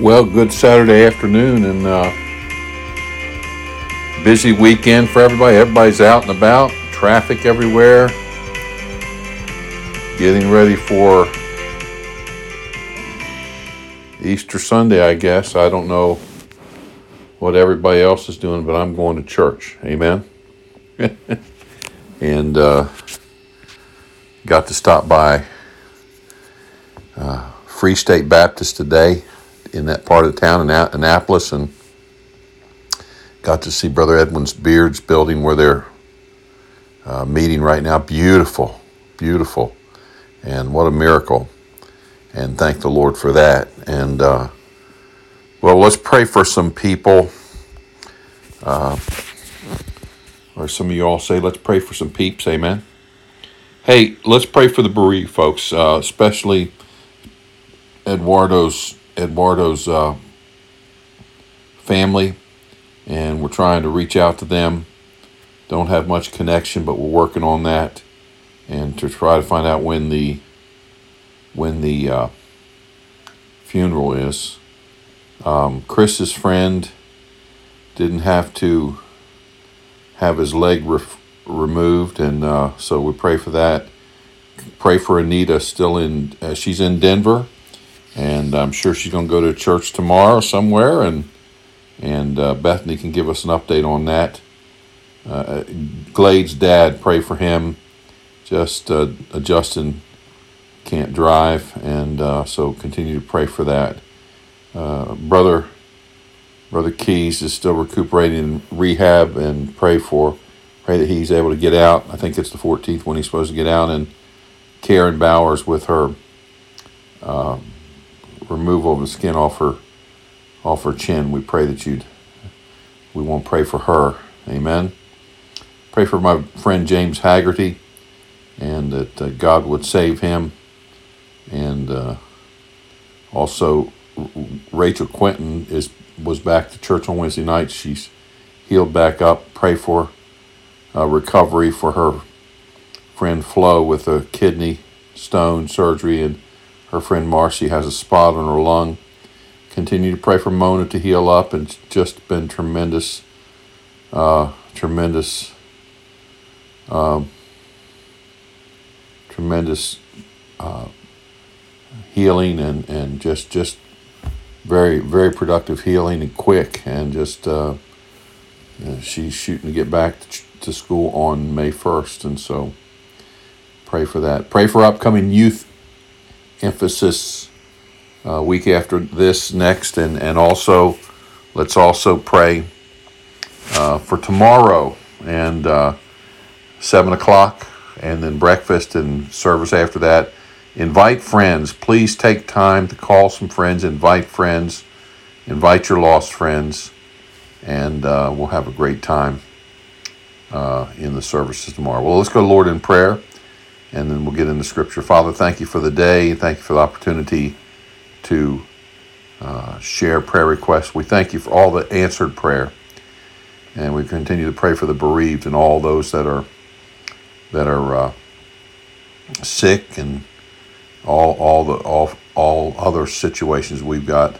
Well, good Saturday afternoon and uh, busy weekend for everybody. Everybody's out and about, traffic everywhere, getting ready for Easter Sunday, I guess. I don't know what everybody else is doing, but I'm going to church. Amen. and uh, got to stop by uh, Free State Baptist today in that part of the town in Annapolis and got to see Brother Edwin's Beard's building where they're uh, meeting right now. Beautiful, beautiful. And what a miracle. And thank the Lord for that. And uh, well, let's pray for some people. Uh, or some of you all say, let's pray for some peeps. Amen. Hey, let's pray for the bereaved folks, uh, especially Eduardo's Eduardo's uh, family, and we're trying to reach out to them. Don't have much connection, but we're working on that, and to try to find out when the when the uh, funeral is. Um, Chris's friend didn't have to have his leg re- removed, and uh, so we pray for that. Pray for Anita, still in. Uh, she's in Denver and I'm sure she's going to go to church tomorrow somewhere, and and uh, Bethany can give us an update on that. Uh, Glade's dad, pray for him. Just uh, Justin can't drive, and uh, so continue to pray for that. Uh, brother, brother Keys is still recuperating in rehab, and pray for pray that he's able to get out. I think it's the 14th when he's supposed to get out, and Karen Bowers with her. Removal of the skin off her off her chin. We pray that you'd we won't pray for her. Amen. Pray for my friend James Haggerty and that uh, God would save him. And uh, also Rachel Quinton is was back to church on Wednesday night. She's healed back up. Pray for uh, recovery for her friend Flo with a kidney stone surgery and her friend Marcy has a spot on her lung. Continue to pray for Mona to heal up. and It's just been tremendous, uh, tremendous, um, tremendous uh, healing and, and just just very very productive healing and quick and just uh, she's shooting to get back to, to school on May first and so pray for that. Pray for upcoming youth emphasis uh, week after this next, and and also let's also pray uh, for tomorrow and uh, seven o'clock, and then breakfast and service after that. Invite friends. Please take time to call some friends. Invite friends. Invite your lost friends, and uh, we'll have a great time uh, in the services tomorrow. Well, let's go, Lord, in prayer and then we'll get into scripture. Father, thank you for the day. Thank you for the opportunity to uh, share prayer requests. We thank you for all the answered prayer, and we continue to pray for the bereaved and all those that are that are uh, sick and all all the all all other situations. We've got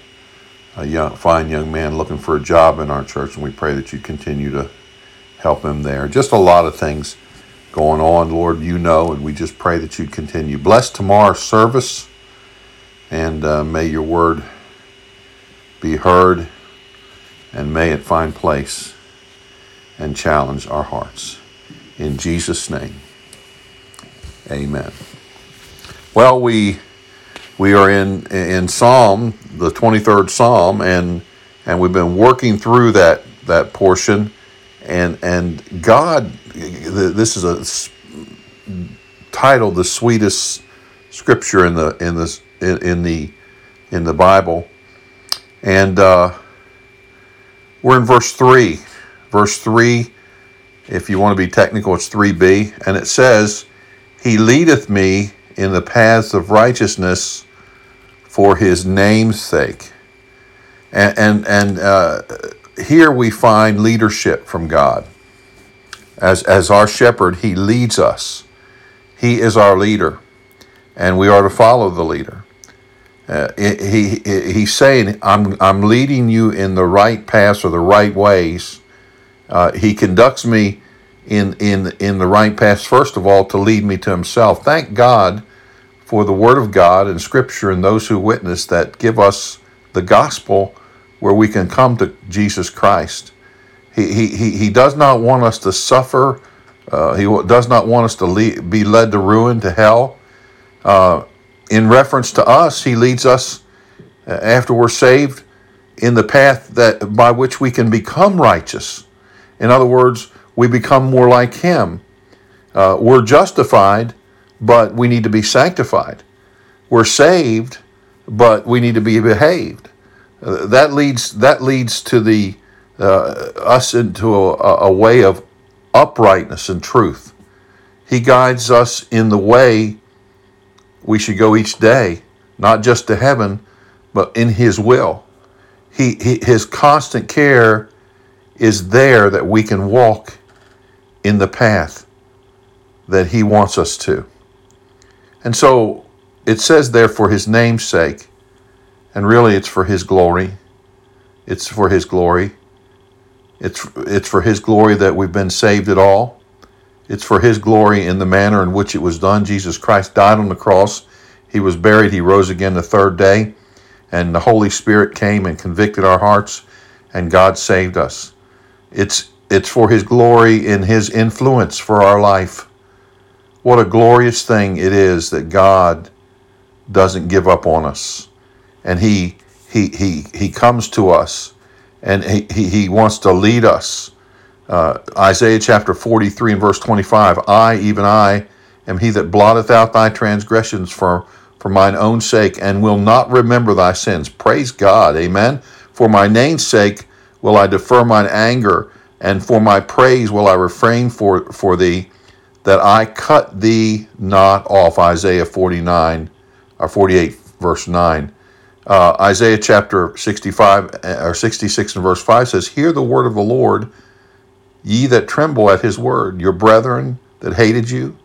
a young fine young man looking for a job in our church, and we pray that you continue to help him there. Just a lot of things going on, Lord, you know, and we just pray that you'd continue. Bless tomorrow's service, and uh, may your word be heard, and may it find place and challenge our hearts. In Jesus' name, amen. Well, we we are in in Psalm, the 23rd Psalm, and and we've been working through that that portion and and God, this is a title, the sweetest scripture in the in in, in the in the Bible, and uh, we're in verse three. Verse three, if you want to be technical, it's three B, and it says, "He leadeth me in the paths of righteousness for His name's sake," and and and. Uh, here we find leadership from God. As, as our shepherd, he leads us. He is our leader, and we are to follow the leader. Uh, he, he, he's saying, I'm, I'm leading you in the right paths or the right ways. Uh, he conducts me in, in, in the right paths, first of all, to lead me to himself. Thank God for the Word of God and Scripture and those who witness that give us the gospel where we can come to Jesus Christ. He, he, he, he does not want us to suffer. Uh, he does not want us to lead, be led to ruin, to hell. Uh, in reference to us, he leads us uh, after we're saved in the path that by which we can become righteous. In other words, we become more like him. Uh, we're justified, but we need to be sanctified. We're saved, but we need to be behaved. That leads that leads to the uh, us into a, a way of uprightness and truth. He guides us in the way we should go each day, not just to heaven, but in His will. He, he, his constant care is there that we can walk in the path that He wants us to. And so it says there for His name's sake, and really it's for His glory. It's for His glory. It's, it's for His glory that we've been saved at all. It's for His glory in the manner in which it was done. Jesus Christ died on the cross. He was buried. He rose again the third day. And the Holy Spirit came and convicted our hearts, and God saved us. It's, it's for His glory in His influence for our life. What a glorious thing it is that God doesn't give up on us. And He, he, he, he comes to us and he, he, he wants to lead us. Uh, Isaiah chapter 43 and verse 25 I, even I, am he that blotteth out thy transgressions for, for mine own sake, and will not remember thy sins. Praise God. Amen. For my name's sake will I defer mine anger, and for my praise will I refrain for, for thee, that I cut thee not off. Isaiah 49 or 48, verse 9. Uh, Isaiah chapter 65 uh, or 66 and verse 5 says, Hear the word of the Lord, ye that tremble at his word. Your brethren that hated you,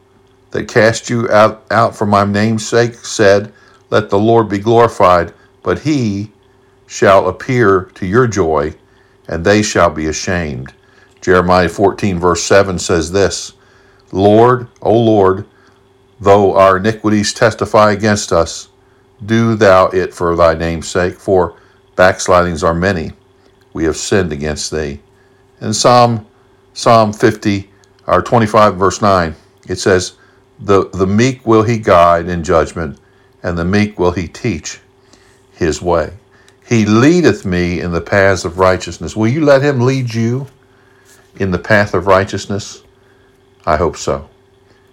that cast you out, out for my name's sake, said, Let the Lord be glorified, but he shall appear to your joy, and they shall be ashamed. Jeremiah 14, verse 7 says this Lord, O Lord, though our iniquities testify against us, do thou it for thy name's sake, for backslidings are many. We have sinned against thee. In Psalm Psalm 50 or 25 verse 9, it says, the, the meek will he guide in judgment, and the meek will he teach his way. He leadeth me in the paths of righteousness. Will you let him lead you in the path of righteousness? I hope so.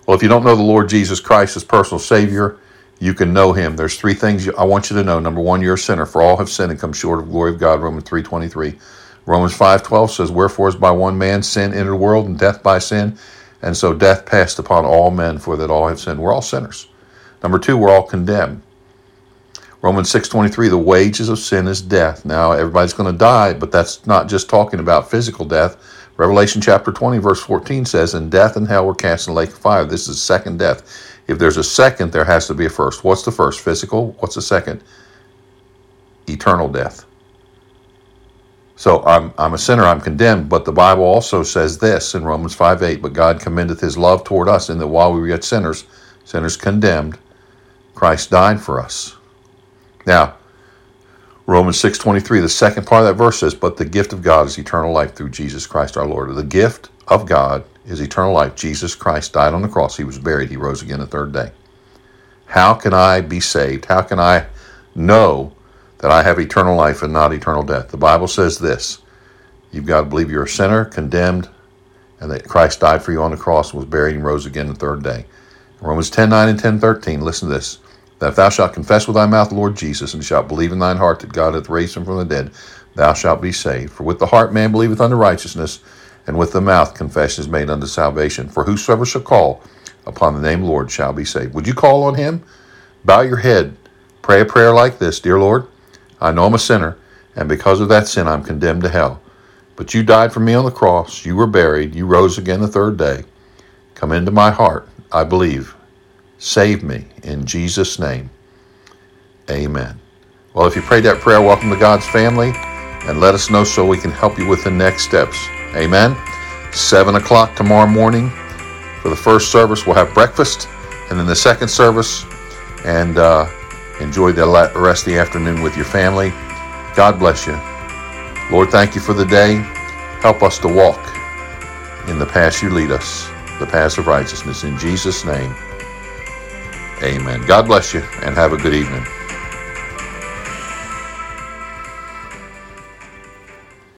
Well, if you don't know the Lord Jesus Christ as personal Savior, you can know him. There's three things I want you to know. Number one, you're a sinner. For all have sinned and come short of glory of God. Romans 3.23. Romans 5.12 says, Wherefore is by one man sin entered the world, and death by sin. And so death passed upon all men, for that all have sinned. We're all sinners. Number two, we're all condemned. Romans 6.23, the wages of sin is death. Now, everybody's going to die, but that's not just talking about physical death. Revelation chapter 20, verse 14 says, And death and hell were cast in the lake of fire. This is second death. If there's a second, there has to be a first. What's the first? Physical. What's the second? Eternal death. So I'm, I'm a sinner, I'm condemned, but the Bible also says this in Romans 5 8, but God commendeth his love toward us in that while we were yet sinners, sinners condemned, Christ died for us. Now, Romans 6.23, the second part of that verse says, But the gift of God is eternal life through Jesus Christ our Lord. The gift of God is eternal life. Jesus Christ died on the cross. He was buried. He rose again the third day. How can I be saved? How can I know that I have eternal life and not eternal death? The Bible says this. You've got to believe you're a sinner, condemned, and that Christ died for you on the cross, was buried, and rose again the third day. Romans 10 9 and 10 13, listen to this. That if thou shalt confess with thy mouth the Lord Jesus, and shalt believe in thine heart that God hath raised him from the dead, thou shalt be saved. For with the heart man believeth unto righteousness, and with the mouth confession is made unto salvation. For whosoever shall call upon the name Lord shall be saved. Would you call on him? Bow your head. Pray a prayer like this Dear Lord, I know I'm a sinner, and because of that sin I'm condemned to hell. But you died for me on the cross. You were buried. You rose again the third day. Come into my heart. I believe. Save me in Jesus' name. Amen. Well, if you prayed that prayer, welcome to God's family and let us know so we can help you with the next steps. Amen. 7 o'clock tomorrow morning for the first service, we'll have breakfast. And then the second service, and uh, enjoy the rest of the afternoon with your family. God bless you. Lord, thank you for the day. Help us to walk in the path you lead us, the path of righteousness. In Jesus' name, amen. God bless you and have a good evening.